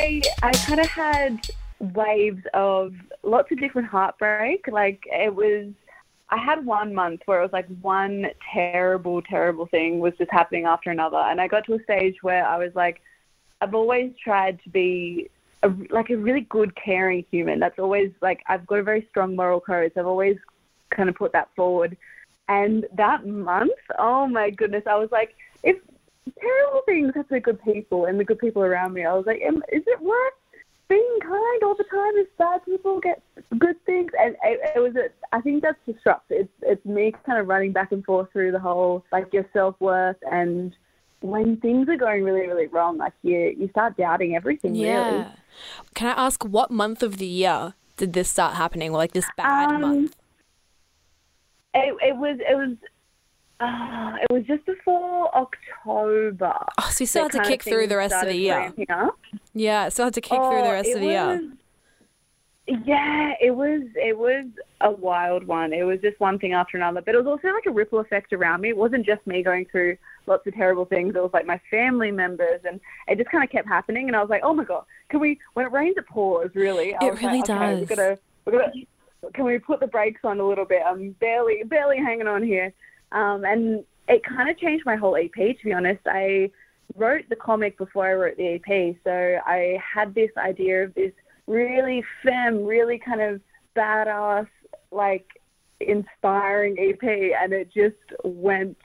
I I kind of had waves of lots of different heartbreak. Like it was, I had one month where it was like one terrible, terrible thing was just happening after another, and I got to a stage where I was like, I've always tried to be a, like a really good, caring human. That's always like I've got a very strong moral code. So I've always kind of put that forward. And that month, oh my goodness, I was like, if terrible things happen to good people and the good people around me, I was like, is it worth being kind all the time if bad people get good things? And it, it was, a, I think that's disruptive. It's, it's me kind of running back and forth through the whole like your self worth and when things are going really, really wrong, like you, you start doubting everything. Yeah. Really. Can I ask what month of the year did this start happening? Like this bad um, month? It, it was it was uh, it was just before October. Oh, so you still had to kick through the rest of the year. Yeah, still had to kick oh, through the oh, rest of the was, year. Yeah, it was it was a wild one. It was just one thing after another, but it was also like a ripple effect around me. It wasn't just me going through lots of terrible things. It was like my family members, and it just kind of kept happening. And I was like, oh my god, can we? When it rains, it pours. Really, I it really like, does. Okay, we're gonna, we're gonna can we put the brakes on a little bit? I'm barely barely hanging on here. Um, and it kind of changed my whole EP, to be honest. I wrote the comic before I wrote the EP, so I had this idea of this really femme, really kind of badass, like inspiring EP, and it just went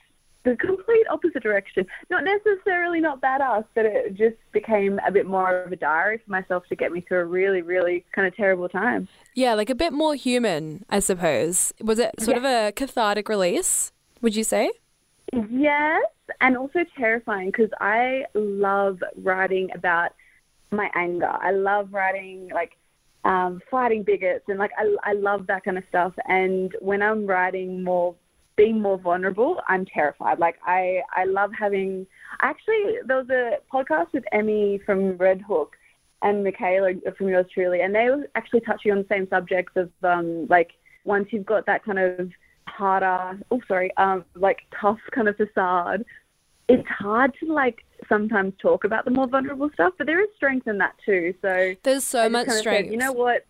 the complete opposite direction. Not necessarily not badass, but it just became a bit more of a diary for myself to get me through a really, really kind of terrible time. Yeah, like a bit more human, I suppose. Was it sort yeah. of a cathartic release, would you say? Yes, and also terrifying because I love writing about my anger. I love writing like um, fighting bigots and like I, I love that kind of stuff. And when I'm writing more being more vulnerable, I'm terrified. Like I, I love having. Actually, there was a podcast with Emmy from RedHook and Mikaela from yours truly, and they were actually touching on the same subjects of um, like once you've got that kind of harder, oh sorry, um, like tough kind of facade, it's hard to like sometimes talk about the more vulnerable stuff, but there is strength in that too. So there's so much strength. Said, you know what?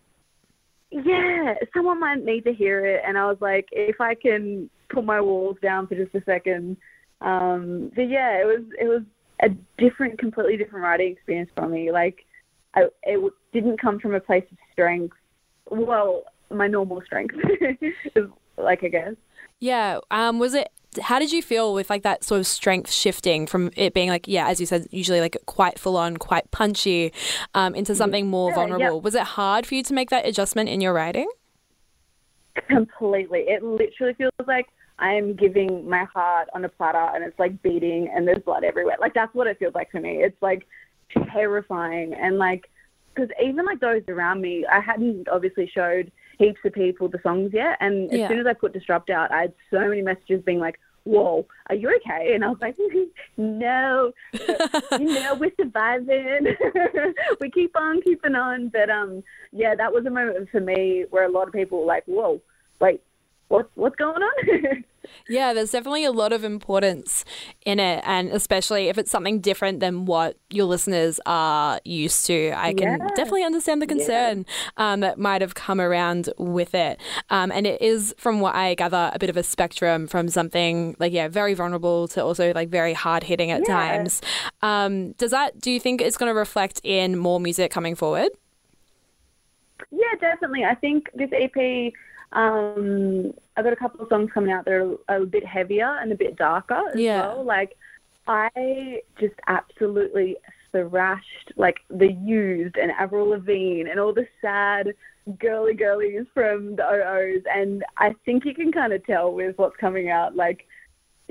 Yeah, someone might need to hear it, and I was like, if I can put my walls down for just a second. Um, but yeah, it was it was a different, completely different writing experience for me. Like, I, it didn't come from a place of strength. Well, my normal strength, like I guess. Yeah. Um. Was it? How did you feel with like that sort of strength shifting from it being like yeah, as you said, usually like quite full on, quite punchy, um, into something more yeah, vulnerable? Yeah. Was it hard for you to make that adjustment in your writing? Completely. It literally feels like I'm giving my heart on a platter and it's like beating and there's blood everywhere. Like that's what it feels like for me. It's like terrifying and like because even like those around me, I hadn't obviously showed heaps of people the songs yet, and as yeah. soon as I put Disrupt out, I had so many messages being like, "Whoa, are you okay?" And I was like, "No, you know we're surviving. we keep on keeping on." But um, yeah, that was a moment for me where a lot of people were like, "Whoa, like what's what's going on? yeah, there's definitely a lot of importance in it, and especially if it's something different than what your listeners are used to. I can yeah. definitely understand the concern yeah. um, that might have come around with it, um, and it is, from what I gather, a bit of a spectrum from something like yeah, very vulnerable to also like very hard hitting at yeah. times. Um, does that? Do you think it's going to reflect in more music coming forward? Yeah, definitely. I think this EP um, I've got a couple of songs coming out that are a bit heavier and a bit darker as yeah. well. Like I just absolutely thrashed like the used and Avril Lavigne and all the sad girly girlies from the OOs and I think you can kind of tell with what's coming out like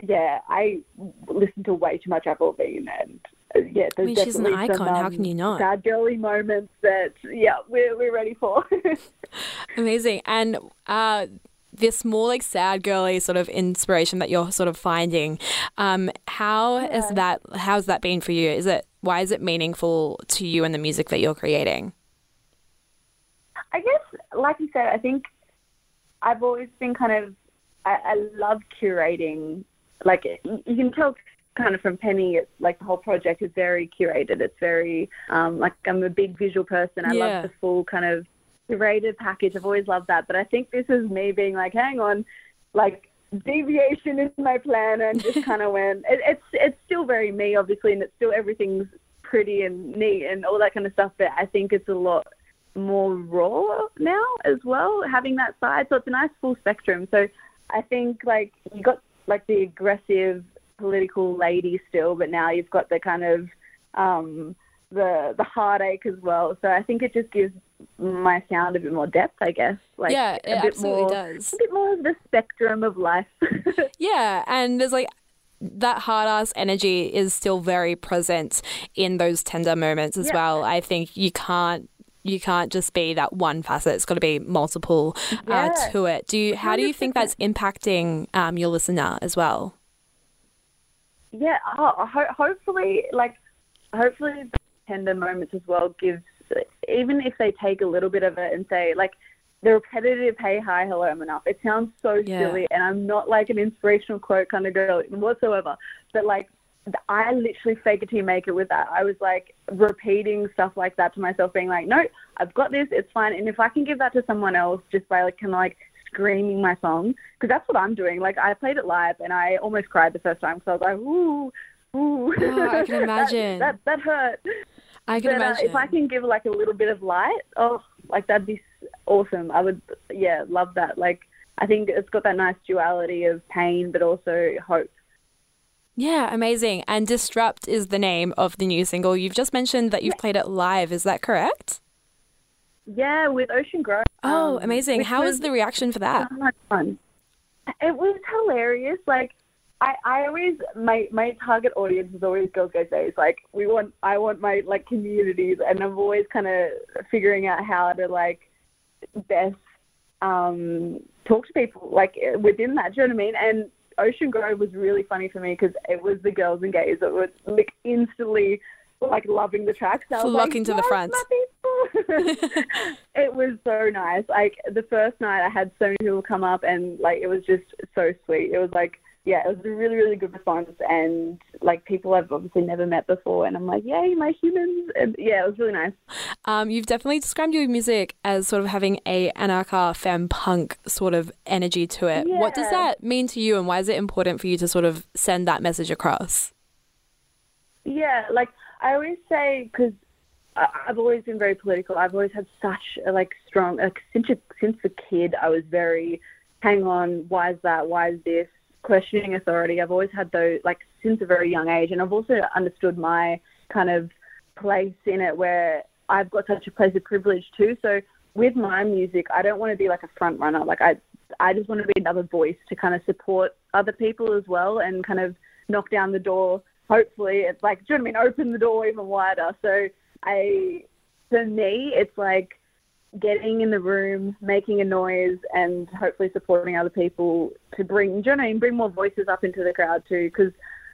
yeah, I listen to way too much Avril Lavigne and yeah, there's I mean, she's an icon. Some, um, How can you not? Sad girly moments that yeah, we're we're ready for. Amazing. And uh, this more like sad girly sort of inspiration that you're sort of finding. Um, how yeah. is that? How's that been for you? Is it why is it meaningful to you and the music that you're creating? I guess, like you said, I think I've always been kind of I, I love curating. Like you can tell kind of from Peni, it's like the whole project is very curated. It's very um, like I'm a big visual person. I Yeah. love the full kind of curated package. I've always loved that. But I think this is me being like, hang on, like deviation is my plan, and just kind of went. It, it's it's still very me, obviously, and it's still everything's pretty and neat and all that kind of stuff. But I think it's a lot more raw now as well, having that side. So it's a nice full spectrum. So I think like you got like the aggressive political lady still, but now you've got the kind of um, the the heartache as well. So I think it just gives my sound a bit more depth, I guess. Like yeah, a bit absolutely more, does. a bit more of the spectrum of life. Yeah, and there's like that hard ass energy is still very present in those tender moments as Yeah. well. I think you can't you can't just be that one facet. It's got to be multiple uh, Yeah. to it. Do you? How do you think that's impacting um, your listener as well? Yeah, oh, ho- hopefully, like, hopefully the tender moments as well gives, even if they take a little bit of it and say, like, the repetitive, hey, hi, hello, I'm enough. It sounds so Yeah. silly, and I'm not like an inspirational quote kind of girl whatsoever. But, like, I literally fake it till you make it with that. I was like repeating stuff like that to myself, being like, no, I've got this, it's fine. And if I can give that to someone else just by like kind of like screaming my song, because that's what I'm doing. Like I played it live and I almost cried the first time because I was like, ooh, ooh. Oh, I can That- imagine. that, that, hurt. I can but uh, imagine. if I can give like a little bit of light, oh, like that'd be awesome. I would, yeah, love that. Like I think it's got that nice duality of pain, but also hope. yeah, amazing. And Disrupt is the name of the new single. You've just mentioned that you've played it live. Is that correct? Yeah, with Ocean Grove. Oh, um, amazing. How was the reaction for that? so much fun. It was hilarious. Like I, I always my my target audience is always girls go days. Like we want I want my like communities and I'm always kind of figuring out how to like best um talk to people like within that. Do you know what I mean? And Ocean Grove was really funny for me because it was the girls and gays that were like instantly like loving the tracks. Was Flocking like, to the front." it was so nice. Like the first night, I had so many people come up, and like it was just so sweet. It was like, yeah, it was a really, really good response, and like people I've obviously never met before, and I'm like, yay, my humans, and yeah, it was really nice. Um, you've definitely described your music as sort of having a anarcha femme punk sort of energy to it. What does that mean to you, and why is it important for you to sort of send that message across? Yeah, like I always say, because I've always been very political. I've always had such a like strong like since since a kid. I was very, hang on, why is that? Why is this? Questioning authority. I've always had those like since a very young age, and I've also understood my kind of place in it where I've got such a place of privilege too. So with my music, I don't want to be like a front runner. Like I, I just want to be another voice to kind of support other people as well, and kind of knock down the door. Hopefully, it's like, do you know what I mean? Open the door even wider. So I, for me, it's like getting in the room, making a noise, and hopefully supporting other people to bring, do you know what I mean? Bring more voices up into the crowd too, because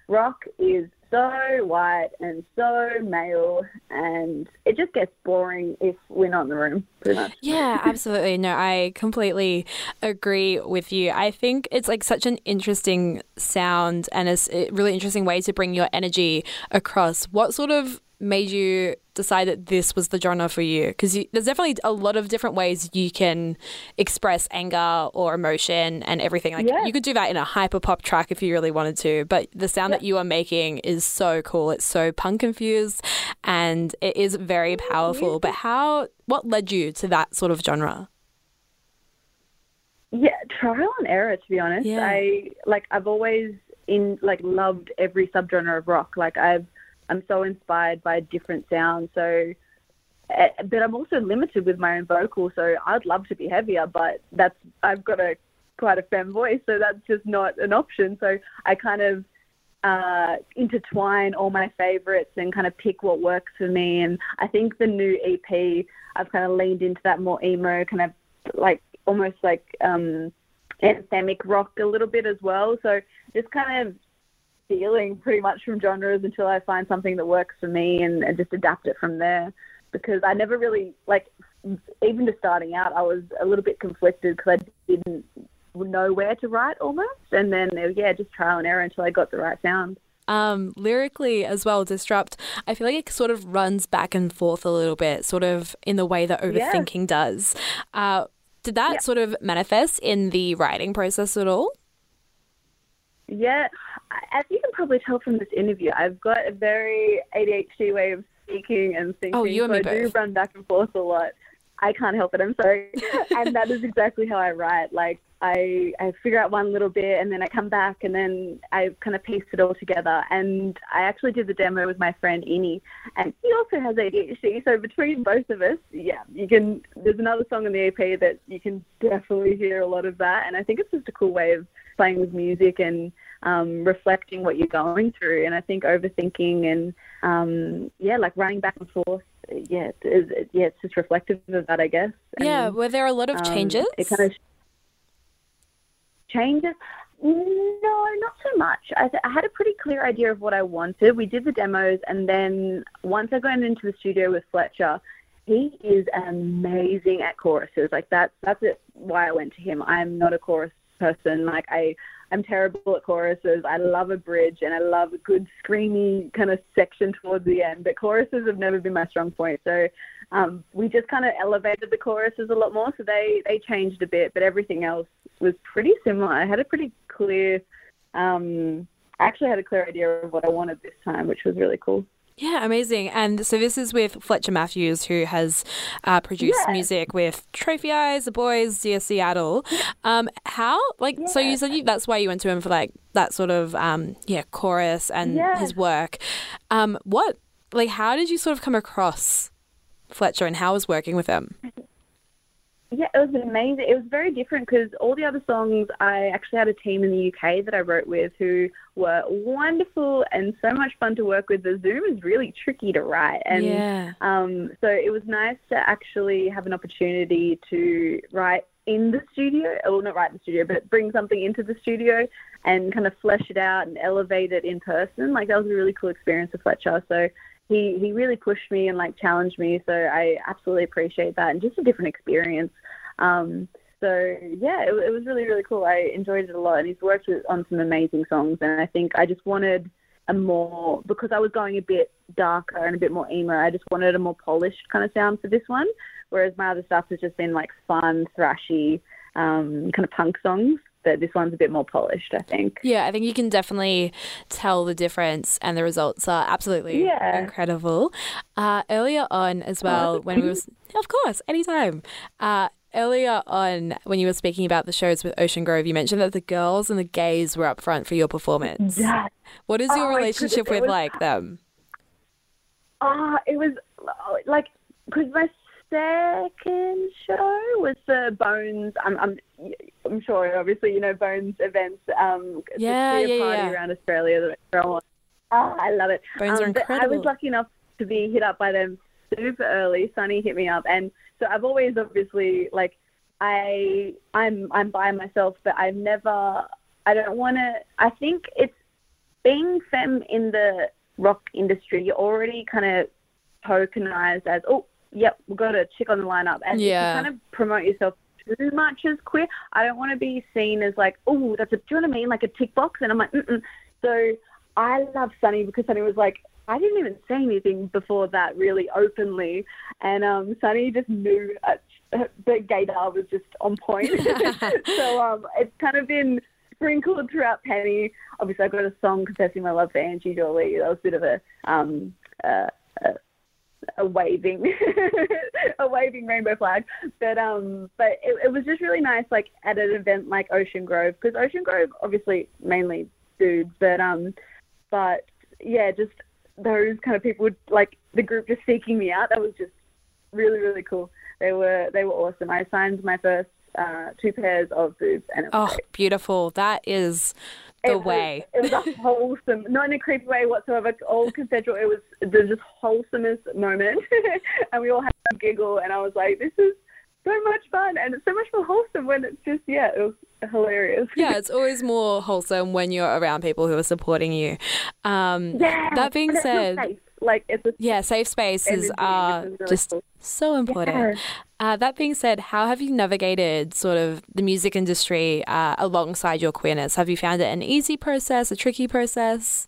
rock is so white and so male, and it just gets boring if we're not in the room, pretty much. Yeah, absolutely. No, I completely agree with you. I think it's like such an interesting sound and it's a really interesting way to bring your energy across. What sort of made you decide that this was the genre for you? Because there's definitely a lot of different ways you can express anger or emotion and everything. Like Yeah. you could do that in a hyper pop track if you really wanted to, but the sound that you are making is so cool. It's so punk infused and it is very powerful. But how? What led you to that sort of genre? Yeah, trial and error. To be honest, Yeah. I like I've always in like loved every subgenre of rock. Like I've I'm so inspired by different sounds. So, eh, but I'm also limited with my own vocal. So I'd love to be heavier, but that's I've got a quite a femme voice, so that's just not an option. So I kind of uh, intertwine all my favorites and kind of pick what works for me. And I think the new EP, I've kind of leaned into that more emo, kind of like almost like um, anthemic rock a little bit as well. So just kind of feeling pretty much from genres until I find something that works for me and, and just adapt it from there. Because I never really like, even just starting out, I was a little bit conflicted because I didn't know where to write almost, and then yeah, just trial and error until I got the right sound. Um, lyrically as well, Disrupt, I feel like it sort of runs back and forth a little bit, sort of in the way that overthinking yeah. does. Uh, did that yeah. sort of manifest in the writing process at all? Yeah, as you can probably tell from this interview, I've got a very ADHD way of speaking and thinking. Oh, you and so me I both. do run back and forth a lot. I can't help it. I'm sorry. and that is exactly how I write. Like I, I figure out one little bit and then I come back and then I kind of piece it all together. And I actually did the demo with my friend Ini, and he also has ADHD. So between both of us, yeah, you can. There's another song in the EP that you can definitely hear a lot of that. And I think it's just a cool way of playing with music and um, reflecting what you're going through. And I think overthinking and um, yeah, like running back and forth yeah, it's, yeah, it's just reflective of that, I guess. And, yeah, were there a lot of changes? Um, it kind of changes. No, not so much. I, th- I had a pretty clear idea of what I wanted. We did the demos, and then once I got into the studio with Fletcher, he is amazing at choruses. Like that's that's it, why I went to him. I'm not a chorus person. Like I I'm terrible at choruses. I love a bridge and I love a good screamy kind of section towards the end, but choruses have never been my strong point. So um, we just kind of elevated the choruses a lot more. So they, they changed a bit, but everything else was pretty similar. I had a pretty clear, um, I actually had a clear idea of what I wanted this time, which was really cool. Yeah, amazing. And so this is with Fletcher Matthews, who has uh, produced yeah. music with Trophy Eyes, The Boys, Dear Seattle. Um, how, like, yeah. so you said you, that's why you went to him for like that sort of, um, yeah, chorus and yeah. his work. Um, what, like, how did you sort of come across Fletcher and how was working with him? Yeah, it was amazing. It was very different because all the other songs, I actually had a team in the UK that I wrote with who were wonderful and so much fun to work with. The Zoom is really tricky to write, and yeah. um, so it was nice to actually have an opportunity to write in the studio, or not write in the studio, but bring something into the studio and kind of flesh it out and elevate it in person. Like that was a really cool experience with Fletcher. So he he really pushed me and like challenged me. So I absolutely appreciate that and just a different experience. Um, so yeah, it, it was really really cool. I enjoyed it a lot, and he's worked with, on some amazing songs. And I think I just wanted a more because I was going a bit darker and a bit more emo. I just wanted a more polished kind of sound for this one, whereas my other stuff has just been like fun, thrashy, um, kind of punk songs but this one's a bit more polished, I think. Yeah, I think you can definitely tell the difference, and the results are absolutely yeah. incredible. Uh, earlier on, as well, oh, when we was, of course, anytime. Uh, earlier on, when you were speaking about the shows with Ocean Grove, you mentioned that the girls and the gays were up front for your performance. Yeah. What is your oh, relationship with was, like them? Ah, uh, it was like because my second show was the Bones. I'm, I'm, I'm sure, obviously, you know Bones events. Um, yeah, yeah, party yeah. around Australia that. Oh, I love it. Bones um, are incredible. I was lucky enough to be hit up by them super early. Sunny hit me up, and so I've always obviously like I I'm I'm by myself, but I've never. I don't want to. I think it's being femme in the rock industry. You're already kind of tokenized as oh yep, we've got a chick on the lineup. And yeah. to kind of promote yourself too much as queer, I don't want to be seen as like, oh, that's a, do you know what I mean? Like a tick box. And I'm like, mm So I love Sunny because Sunny was like, I didn't even say anything before that really openly. And um, Sunny just knew uh, the gaydar was just on point. so um, it's kind of been sprinkled throughout Peni. Obviously, I've got a song confessing my love for Angie Jolie. That was a bit of a um, uh, uh, a waving a waving rainbow flag. But um but it, it was just really nice like at an event like ocean grove because ocean grove obviously mainly dudes but um but yeah just those kind of people would like the group just seeking me out that was just really really cool. They were they were awesome. I signed my first uh, two pairs of boobs and oh great. beautiful. That is the it way. Was, it was a wholesome, not in a creepy way whatsoever, all consensual. It was the just wholesomest moment. and we all had a giggle, and I was like, this is so much fun. And it's so much more wholesome when it's just, yeah, it was hilarious. yeah, it's always more wholesome when you're around people who are supporting you. Um, yeah. That being said, like it's a yeah, safe spaces are really just cool. so important. Yeah. Uh, that being said, how have you navigated sort of the music industry uh, alongside your queerness? Have you found it an easy process, a tricky process?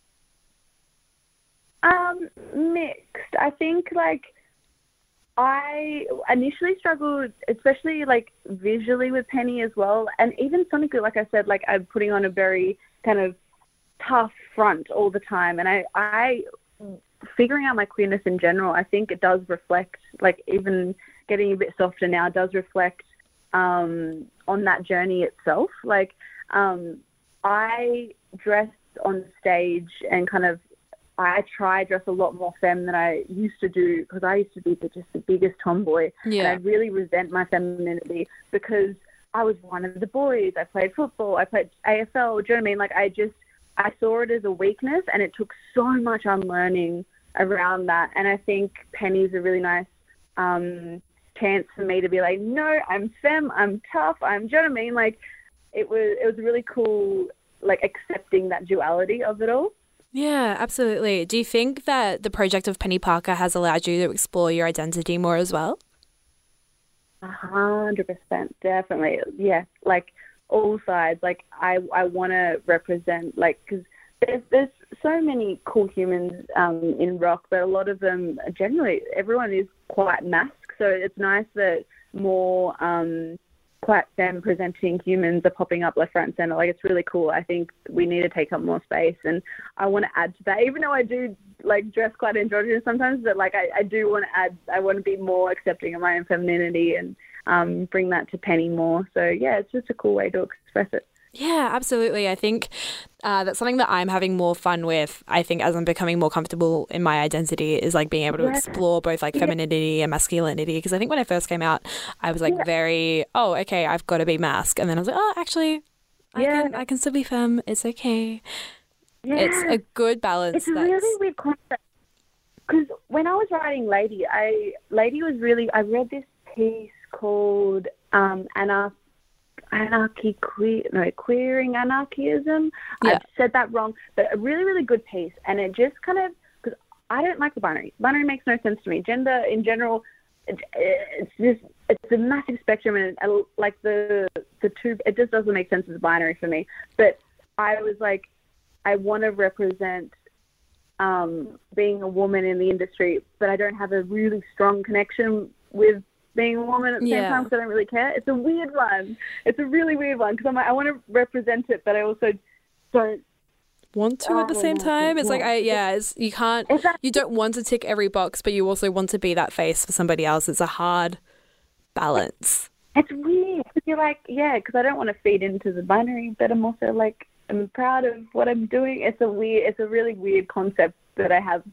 Um, mixed. I think like I initially struggled, especially like visually with Peni as well, and even sonically. Like I said, like I'm putting on a very kind of tough front all the time, and I, I figuring out my queerness in general. I think it does reflect, like even getting a bit softer now does reflect um, on that journey itself. Like um, I dress on stage and kind of I try dress a lot more femme than I used to do because I used to be the, just the biggest tomboy, Yeah. and I really resent my femininity because I was one of the boys. I played football, I played AFL. Do you know what I mean? Like I just I saw it as a weakness, and it took so much unlearning around that. And I think Peni's a really nice um, chance for me to be like, no, I'm femme, I'm tough, I'm. Do you know what I mean? Like it was it was really cool, like accepting that duality of it all. Yeah, absolutely. Do you think that the project of Peni Parker has allowed you to explore your identity more as well? A hundred percent, definitely. Yeah, like all sides. Like I, I want to represent like because there's there's so many cool humans um, in rock, but a lot of them generally everyone is quite masked. So it's nice that more um, quite femme presenting humans are popping up left, front, and center. Like it's really cool. I think we need to take up more space, and I want to add to that. Even though I do like dress quite androgynous sometimes, but like I, I do want to add. I want to be more accepting of my own femininity and um, bring that to Peni more. So yeah, it's just a cool way to express it. Yeah, absolutely. I think uh, that's something that I'm having more fun with. I think as I'm becoming more comfortable in my identity is like being able to Yeah. explore both like femininity and masculinity. Because I think when I first came out, I was like Yeah. very, oh, okay, I've got to be masc, and then I was like, oh, actually, I Yeah. can I can still be femme. It's okay. Yeah. It's a good balance. It's a that's- really weird concept. Because when I was writing Lady, I Lady was really. I read this piece called um, Anar- Anarchy Queer, no, Queering Anarchism. Yeah. I've said that wrong, but a really, really good piece. And it just kind of, because I don't like the binary. Binary makes no sense to me. Gender in general, it, it's just, it's a massive spectrum. And like the, the two, it just doesn't make sense as a binary for me. But I was like, I want to represent um, being a woman in the industry, but I don't have a really strong connection with being a woman at the Yeah. same time because I don't really care. It's a weird one. It's a really weird one because I'm like, I want to represent it, but I also don't. want to at the Oh, same time. It's like Yeah. I yeah, it's, you can't you don't want to tick every box, but you also want to be that face for somebody else. It's a hard balance. It's weird. You're like, yeah, because I don't want to feed into the binary, but I'm also like, I'm proud of what I'm doing. It's a weird, it's a really weird concept that I have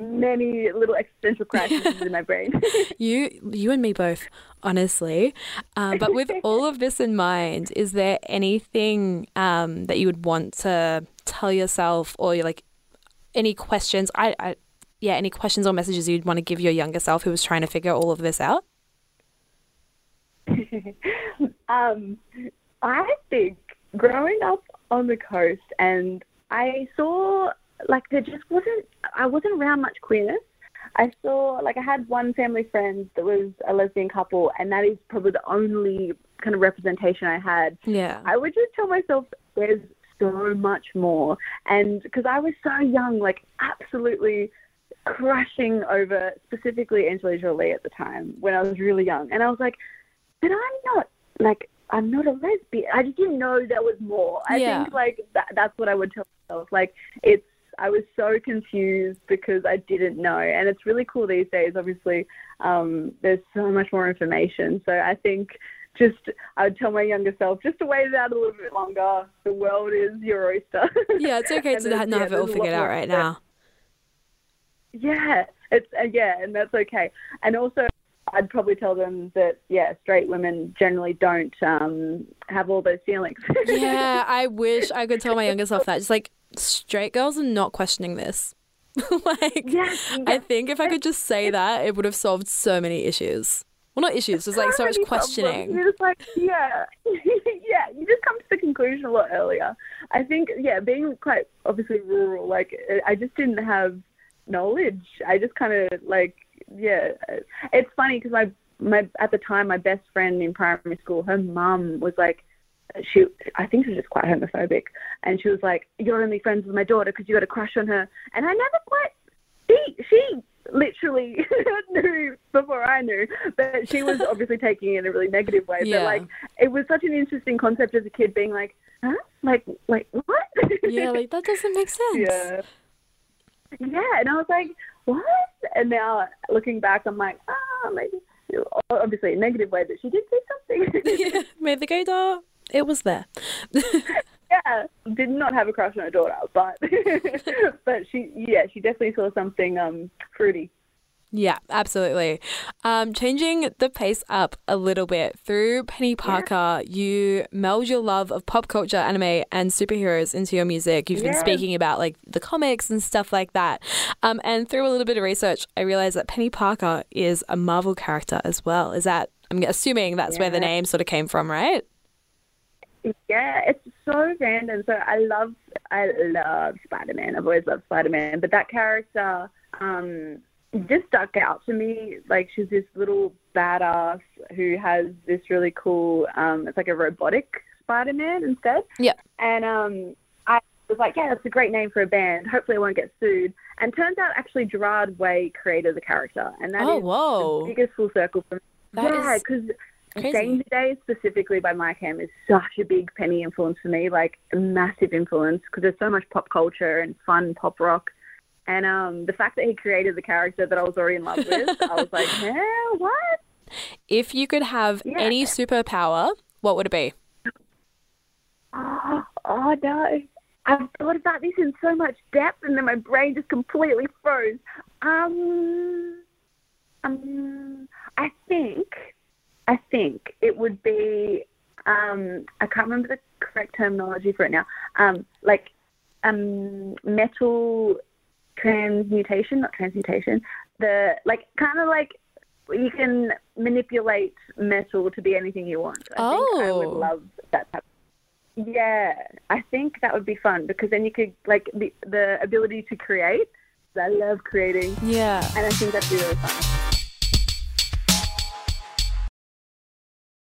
many little existential crises in my brain. You you and me both, honestly. Um, but with all of this in mind, is there anything um, that you would want to tell yourself, or you're like any questions? I, I yeah, any questions or messages you'd want to give your younger self who was trying to figure all of this out? um, I think growing up on the coast, and I saw like there just wasn't. I wasn't around much queerness. I saw like I had one family friend that was a lesbian couple, and that is probably the only kind of representation I had. Yeah. I would just tell myself there's so much more. And because I was so young, like absolutely crushing over specifically Angelina Jolie at the time when I was really young. And I was like, but I'm not like, I'm not a lesbian. I just didn't know there was more. I Yeah. think like that, that's what I would tell myself. Like it's, I was so confused because I didn't know. And it's really cool these days. Obviously, um, there's so much more information. So I think just I would tell my younger self just to wait it out a little bit longer. The world is your oyster. Yeah, it's okay to not yeah, have it all there's a lot figured out right now. Yeah, it's uh, yeah, and that's okay. And also, I'd probably tell them that yeah, straight women generally don't um, have all those feelings. Yeah, I wish I could tell my younger self that. Just like straight girls are not questioning this. like, yeah, I think if I could just say that, it would have solved so many issues. Well, not issues, just like so much questioning. You're just like, yeah, yeah. You just come to the conclusion a lot earlier. I think, yeah, being quite obviously rural, like uh, I just didn't have knowledge. I just kind of like, yeah. Uh, it's funny because my my at the time my best friend in primary school, her mum was like, she I think she was just quite homophobic, and she was like, "You're only friends with my daughter because you got a crush on her," and I never quite she she literally knew before I knew, but she was obviously taking it in a really negative way. Yeah. But like, it was such an interesting concept as a kid, being like, huh, like, like what? Yeah, like that doesn't make sense. yeah, yeah. And I was like, what? And now looking back, I'm like, ah, maybe obviously a negative way, but she did say something. yeah. Made the gaydar. It was there. yeah, did not have a crush on her daughter, but but she yeah, she definitely saw something um fruity. Yeah, absolutely. Um, changing the pace up a little bit through Peni Parker, you meld your love of pop culture, anime, and superheroes into your music. You've been speaking about like the comics and stuff like that. Um, and through a little bit of research, I realized that Peni Parker is a Marvel character as well. Is that? I'm assuming that's where the name sort of came from, right? Yeah, it's so random. So I love I love Spider Man. I've always loved Spider Man, but that character um just stuck out to me. Like she's this little badass who has this really cool um it's like a robotic Spider Man instead. Yeah. And um I was like, yeah, that's a great name for a band. Hopefully I won't get sued. And turns out actually Gerard Way created the character and that is oh, whoa. the biggest full circle for me. That yeah, is because crazy. Danger Days, specifically by My Chem, is such a big Peni influence for me, like a massive influence because there's so much pop culture and fun pop rock. And um, the fact that he created the character that I was already in love with, I was like, yeah, what? If you could have Yeah. any superpower, what would it be? Oh, oh no. I've thought about this in so much depth and then my brain just completely froze. Um, um, I think, I think it would be, um, I can't remember the correct terminology for it now. Um, like, um, metal transmutation, not transmutation. The like, kind of like you can manipulate metal to be anything you want. I think I would Oh. love that type. Yeah, I think that would be fun because then you could like the the ability to create. I love creating, Yeah. and I think that'd be really fun.